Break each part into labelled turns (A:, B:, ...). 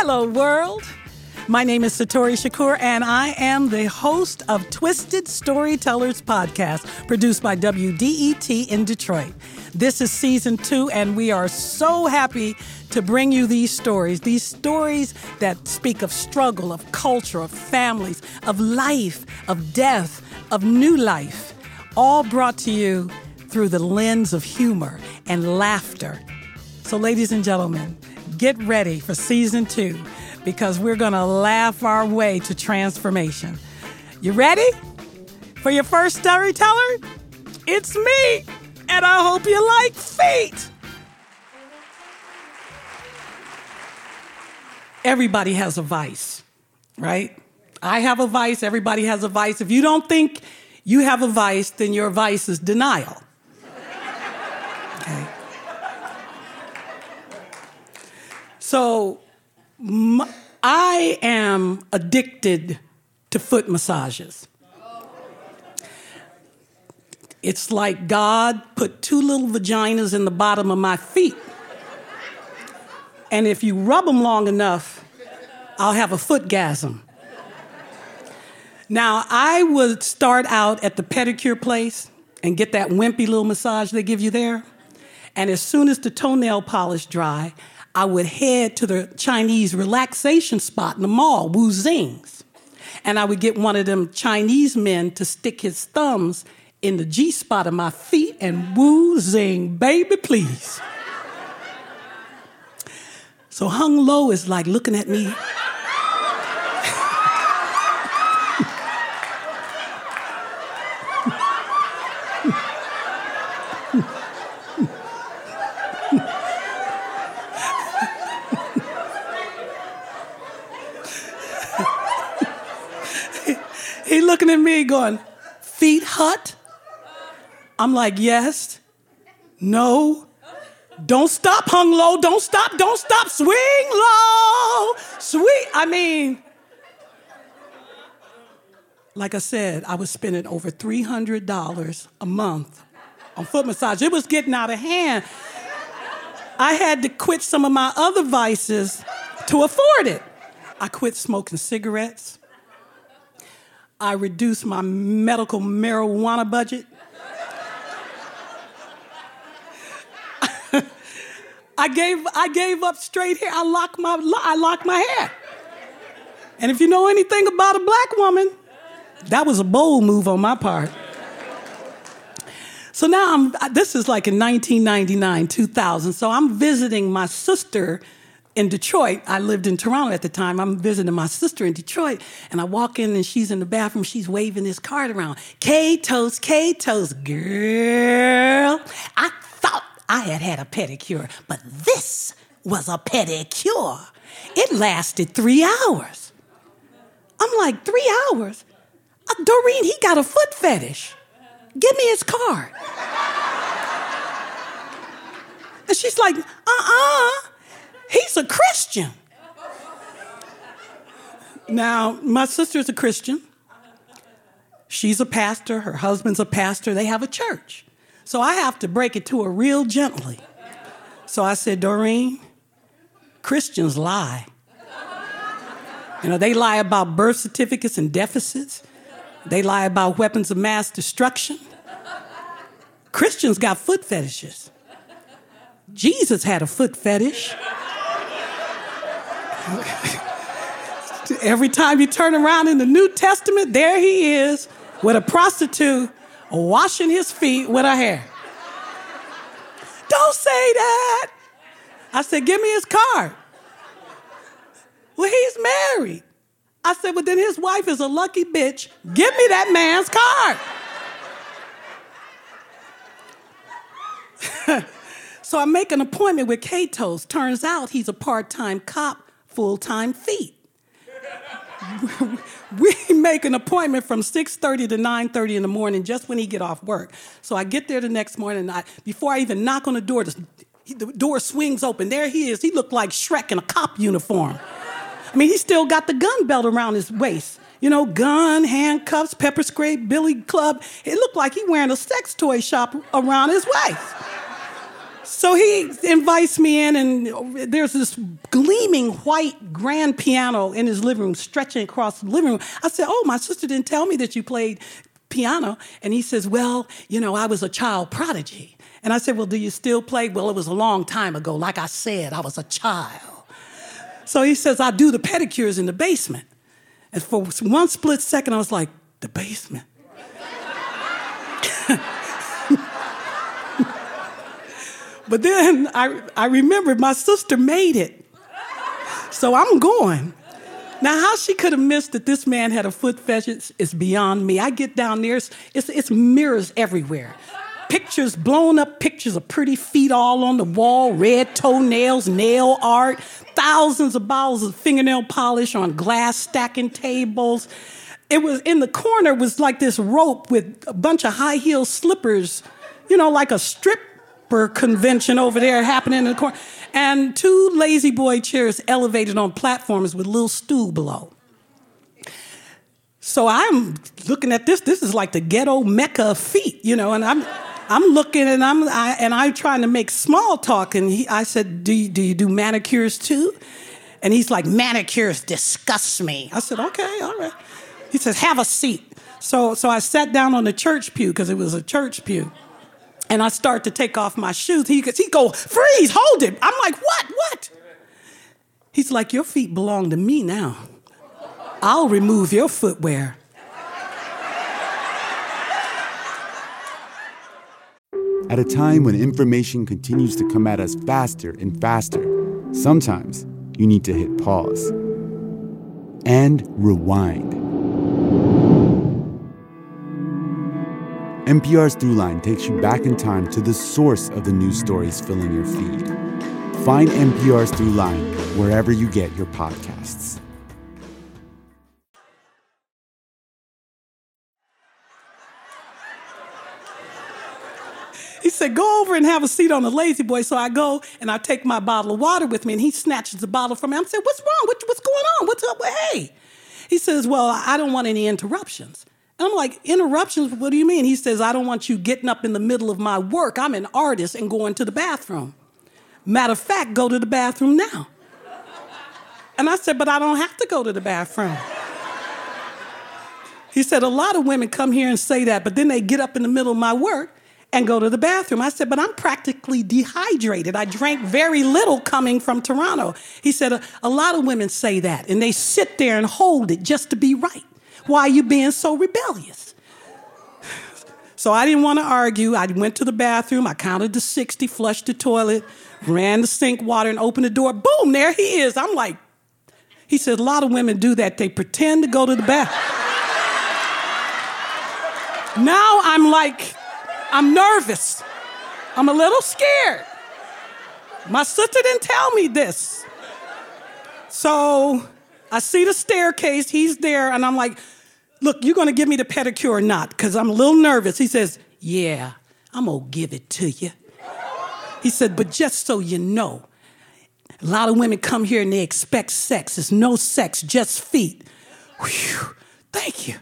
A: Hello, world. My name is Satori Shakur, and I am the host of Twisted Storytellers podcast, produced by WDET in Detroit. This is season two, and we are so happy to bring you these stories these stories that speak of struggle, of culture, of families, of life, of death, of new life, all brought to you through the lens of humor and laughter. So, ladies and gentlemen, get ready for season two because we're going to laugh our way to transformation. You ready for your first storyteller? It's me, and I hope you like feet. Everybody has a vice, right? I have a vice, everybody has a vice. If you don't think you have a vice, then your vice is denial. Okay. So, I am addicted to foot massages. It's like God put two little vaginas in the bottom of my feet. And if you rub them long enough, I'll have a footgasm. Now, I would start out at the pedicure place and get that wimpy little massage they give you there. And as soon as the toenail polish dry, I would head to the Chinese relaxation spot in the mall, Wu Zing's. And I would get one of them Chinese men to stick his thumbs in the G spot of my feet and Wu Zing, baby, please. So Hung Lo is like looking at me. He looking at me going, feet hut? I'm like, yes, no, don't stop, hung low, don't stop, don't stop, swing low, sweet. I mean, like I said, I was spending over $300 a month on foot massage. It was getting out of hand. I had to quit some of my other vices to afford it. I quit smoking cigarettes. I reduced my medical marijuana budget. I gave, I gave up straight hair. I locked my, I locked my hair. And if you know anything about a black woman, that was a bold move on my part. So now I'm, this is like in 1999, 2000. So I'm visiting my sister in Detroit. I lived in Toronto at the time. I'm visiting my sister in Detroit, and I walk in and she's in the bathroom. She's waving this card around. Kato's, K toast, girl. I thought I had had a pedicure, but this was a pedicure. It lasted three hours. I'm like, three hours? Uh, Doreen, he got a foot fetish. Give me his card. and she's like, uh uh he's a Christian. Now, my sister's a Christian. She's a pastor, her husband's a pastor, they have a church. So I have to break it to her real gently. So I said, Doreen, Christians lie. You know, they lie about birth certificates and deficits. They lie about weapons of mass destruction. Christians got foot fetishes. Jesus had a foot fetish. Every time you turn around in the New Testament, there he is with a prostitute washing his feet with her hair. Don't say that. I said, Give me his card. Well, he's married. I said, Well, then his wife is a lucky bitch. Give me that man's card. so I make an appointment with Kato's. Turns out he's a part time cop, full time feet. we make an appointment from 6.30 to 9.30 in the morning just when he get off work. So i get there the next morning and I, before i even knock on the door the, the door swings open. There he is. He looked like shrek in a cop uniform. I mean he still got the gun belt around his waist. You know gun handcuffs pepper spray billy club. It looked like he wearing a sex toy shop around his waist So he invites me in, and there's this gleaming white grand piano in his living room, stretching across the living room. I said, Oh, my sister didn't tell me that you played piano. And he says, Well, you know, I was a child prodigy. And I said, Well, do you still play? Well, it was a long time ago. Like I said, I was a child. So he says, I do the pedicures in the basement. And for one split second, I was like, The basement? but then I, I remembered my sister made it. So I'm going. Now, how she could have missed that this man had a foot fetish is beyond me. I get down there, it's, it's, it's mirrors everywhere. Pictures, blown up pictures of pretty feet all on the wall, red toenails, nail art, thousands of bottles of fingernail polish on glass stacking tables. It was in the corner was like this rope with a bunch of high heel slippers, you know, like a stripper convention over there happening in the corner and two lazy boy chairs elevated on platforms with little stool below. So I'm looking at this. This is like the ghetto mecca of feet, you know, and I'm. I'm looking and I'm I, and I'm trying to make small talk. And he, I said, do you, do you do manicures too? And he's like, manicures disgust me. I said, okay, all right. He says, have a seat. So so I sat down on the church pew because it was a church pew and I start to take off my shoes. He, he go, freeze, hold it. I'm like, what, what? He's like, your feet belong to me now. I'll remove your footwear.
B: At a time when information continues to come at us faster and faster, sometimes you need to hit pause and rewind NPR's Throughline takes you back in time to the source of the news stories filling your feed. Find NPR's Throughline wherever you get your podcasts.
A: He said, Go over and have a seat on the lazy boy. So I go and I take my bottle of water with me, and he snatches the bottle from me. I'm saying, What's wrong? What, what's going on? What's up? Hey. He says, Well, I don't want any interruptions. I'm like, interruptions? What do you mean? He says, I don't want you getting up in the middle of my work. I'm an artist and going to the bathroom. Matter of fact, go to the bathroom now. And I said, But I don't have to go to the bathroom. He said, A lot of women come here and say that, but then they get up in the middle of my work and go to the bathroom. I said, But I'm practically dehydrated. I drank very little coming from Toronto. He said, A, a lot of women say that, and they sit there and hold it just to be right. Why you being so rebellious? So I didn't want to argue. I went to the bathroom. I counted to 60, flushed the toilet, ran the sink water, and opened the door. Boom, there he is. I'm like, he said, a lot of women do that. They pretend to go to the bathroom. now I'm like, I'm nervous. I'm a little scared. My sister didn't tell me this. So I see the staircase. He's there, and I'm like, Look, you're going to give me the pedicure or not? Because I'm a little nervous. He says, Yeah, I'm going to give it to you. He said, But just so you know, a lot of women come here and they expect sex. It's no sex, just feet. Whew, thank you.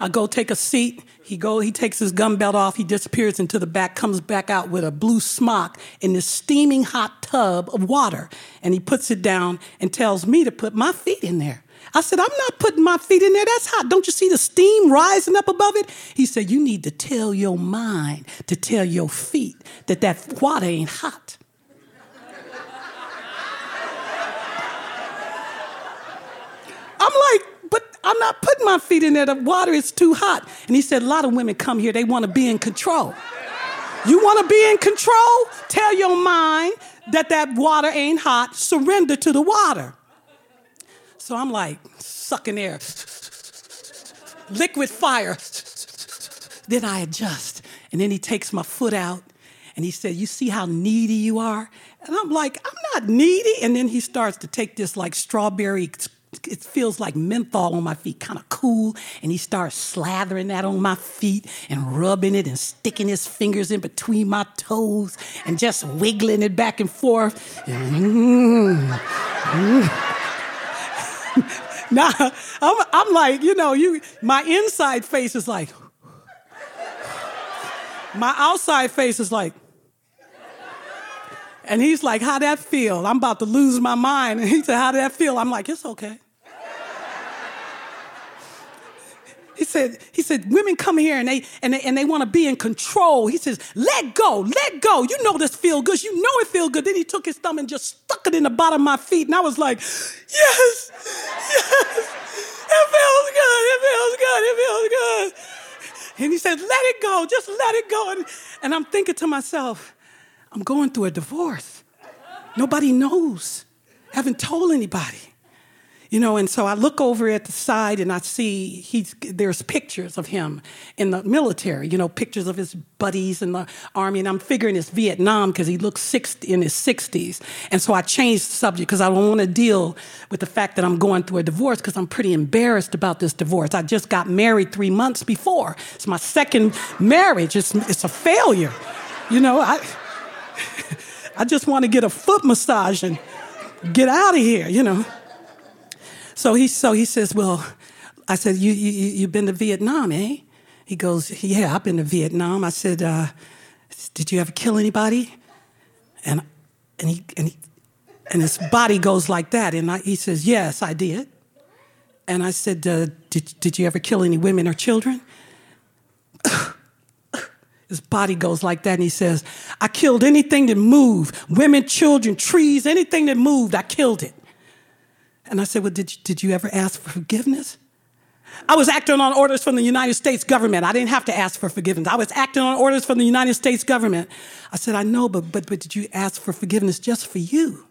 A: I go take a seat. He go, he takes his gun belt off, he disappears into the back, comes back out with a blue smock in this steaming hot tub of water. And he puts it down and tells me to put my feet in there. I said, I'm not putting my feet in there. That's hot. Don't you see the steam rising up above it? He said, You need to tell your mind to tell your feet that that water ain't hot. I'm like, but I'm not putting my feet in there. The water is too hot. And he said, A lot of women come here, they want to be in control. You want to be in control? Tell your mind that that water ain't hot. Surrender to the water. So I'm like sucking air, liquid fire. then I adjust. And then he takes my foot out and he said, You see how needy you are? And I'm like, I'm not needy. And then he starts to take this like strawberry, it feels like menthol on my feet, kind of cool. And he starts slathering that on my feet and rubbing it and sticking his fingers in between my toes and just wiggling it back and forth. Mm-hmm. now I'm, I'm like, you know, you my inside face is like, my outside face is like, And he's like, How that feel? I'm about to lose my mind. And he said, How did that feel? I'm like, It's okay. He said, he said, women come here and they and they, and they want to be in control. He says, let go, let go. You know this feel good. You know it feel good. Then he took his thumb and just stuck it in the bottom of my feet. And I was like, yes, yes. It feels good. It feels good. It feels good. And he said, let it go. Just let it go. And, and I'm thinking to myself, I'm going through a divorce. Nobody knows. Haven't told anybody. You know, and so I look over at the side and I see he's there's pictures of him in the military, you know, pictures of his buddies in the army. And I'm figuring it's Vietnam because he looks 60, in his 60s. And so I changed the subject because I don't want to deal with the fact that I'm going through a divorce because I'm pretty embarrassed about this divorce. I just got married three months before. It's my second marriage. It's, it's a failure. You know, I, I just want to get a foot massage and get out of here, you know. So he, so he says, Well, I said, you, you, You've been to Vietnam, eh? He goes, Yeah, I've been to Vietnam. I said, uh, Did you ever kill anybody? And, and, he, and, he, and his body goes like that. And I, he says, Yes, I did. And I said, uh, did, did you ever kill any women or children? His body goes like that, and he says, I killed anything that moved women, children, trees, anything that moved, I killed it. And I said, Well, did you, did you ever ask for forgiveness? I was acting on orders from the United States government. I didn't have to ask for forgiveness. I was acting on orders from the United States government. I said, I know, but, but, but did you ask for forgiveness just for you?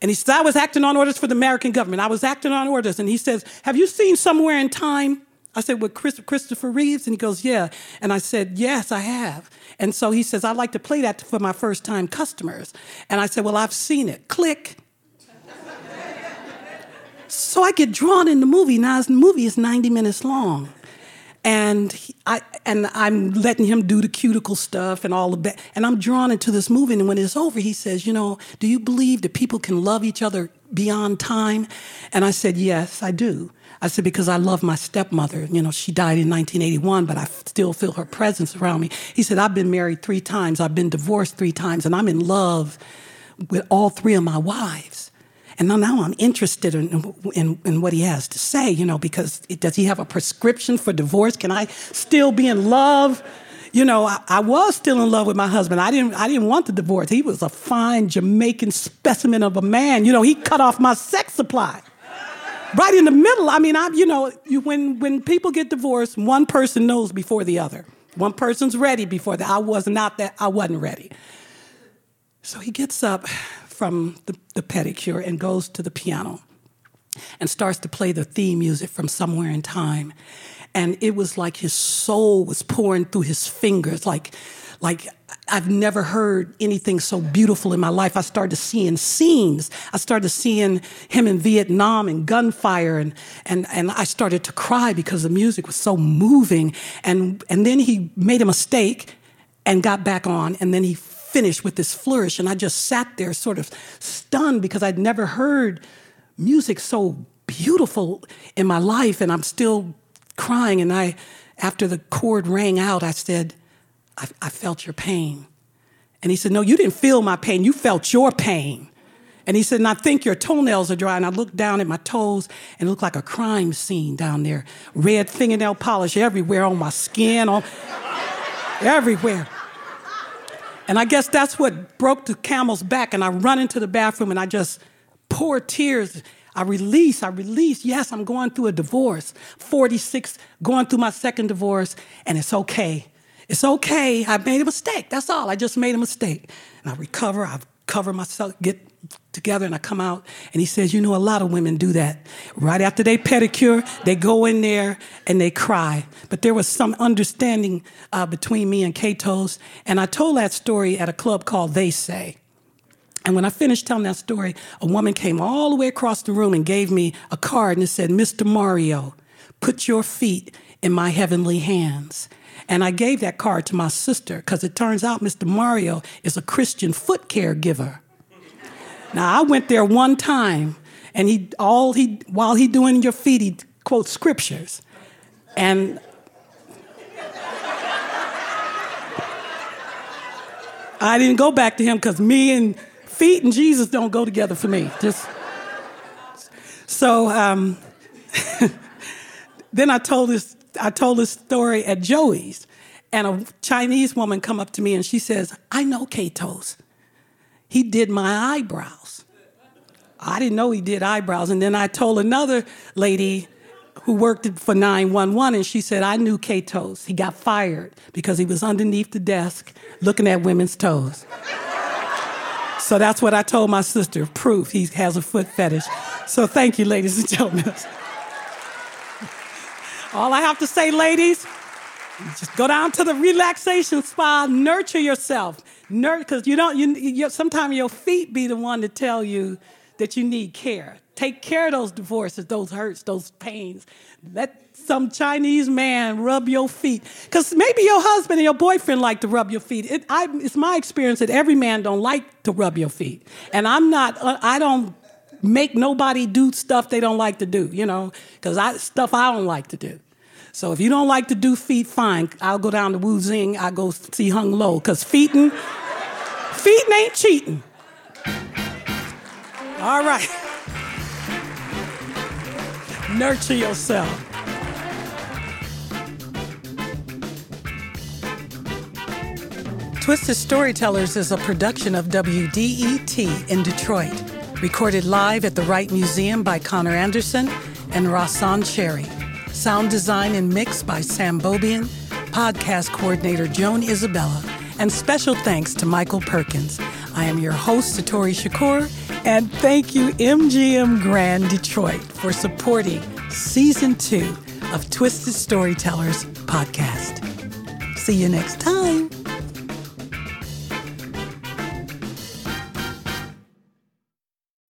A: And he said, I was acting on orders for the American government. I was acting on orders. And he says, Have you seen somewhere in time? I said, With Chris, Christopher Reeves? And he goes, Yeah. And I said, Yes, I have. And so he says, I'd like to play that for my first time customers. And I said, Well, I've seen it. Click. So I get drawn in the movie. Now the movie is 90 minutes long. And I and I'm letting him do the cuticle stuff and all the be- and I'm drawn into this movie. And when it's over, he says, "You know, do you believe that people can love each other beyond time?" And I said, "Yes, I do." I said, because I love my stepmother. You know, she died in 1981, but I still feel her presence around me. He said, I've been married three times, I've been divorced three times, and I'm in love with all three of my wives. And now I'm interested in, in, in, what he has to say, you know, because it, does he have a prescription for divorce? Can I still be in love? You know, I, I, was still in love with my husband. I didn't, I didn't want the divorce. He was a fine Jamaican specimen of a man. You know, he cut off my sex supply. Right in the middle. I mean, I, you know, you, when, when people get divorced, one person knows before the other. One person's ready before the I was not that, I wasn't ready. So he gets up from the, the pedicure and goes to the piano and starts to play the theme music from Somewhere in Time. And it was like his soul was pouring through his fingers, like, like I've never heard anything so beautiful in my life. I started seeing scenes. I started seeing him in Vietnam and gunfire, and, and, and I started to cry because the music was so moving. And, and then he made a mistake and got back on, and then he finished with this flourish. And I just sat there sort of stunned because I'd never heard music so beautiful in my life. And I'm still crying. And I, after the chord rang out, I said, I, I felt your pain. And he said, No, you didn't feel my pain. You felt your pain. And he said, and I think your toenails are dry. And I looked down at my toes and it looked like a crime scene down there. Red fingernail polish everywhere on my skin, on everywhere. And I guess that's what broke the camel's back. And I run into the bathroom and I just pour tears. I release, I release. Yes, I'm going through a divorce. 46, going through my second divorce, and it's okay. It's okay. I made a mistake. That's all. I just made a mistake. And I recover. I cover myself, get together and I come out and he says, you know, a lot of women do that. Right after they pedicure, they go in there and they cry. But there was some understanding uh, between me and Katos. And I told that story at a club called They Say. And when I finished telling that story, a woman came all the way across the room and gave me a card and it said, Mr. Mario, put your feet in my heavenly hands. And I gave that card to my sister because it turns out Mr. Mario is a Christian foot care giver. Now I went there one time, and he all he while he doing your feet, he quotes scriptures, and I didn't go back to him because me and feet and Jesus don't go together for me. Just so. Um, then I told this. I told this story at Joey's, and a Chinese woman come up to me and she says, "I know Kato's. He did my eyebrows." I didn't know he did eyebrows, and then I told another lady who worked for 911, and she said, I knew Kato's. He got fired because he was underneath the desk looking at women's toes. so that's what I told my sister proof he has a foot fetish. So thank you, ladies and gentlemen. All I have to say, ladies, just go down to the relaxation spa, nurture yourself. Because you don't, you, you, sometimes your feet be the one to tell you that you need care. Take care of those divorces, those hurts, those pains. Let some Chinese man rub your feet. Because maybe your husband and your boyfriend like to rub your feet. It, I, it's my experience that every man don't like to rub your feet. And I'm not, uh, I don't make nobody do stuff they don't like to do, you know, because I stuff I don't like to do. So if you don't like to do feet, fine. I'll go down to Wu Zing. I go see Hung Lo, because feeting, feeting ain't cheating. All right. Nurture yourself. Twisted Storytellers is a production of WDET in Detroit. Recorded live at the Wright Museum by Connor Anderson and Rasan Cherry. Sound design and mix by Sam Bobian. Podcast coordinator Joan Isabella. And special thanks to Michael Perkins. I am your host, Satori Shakur, and thank you, MGM Grand Detroit, for supporting season two of Twisted Storytellers podcast. See you next time.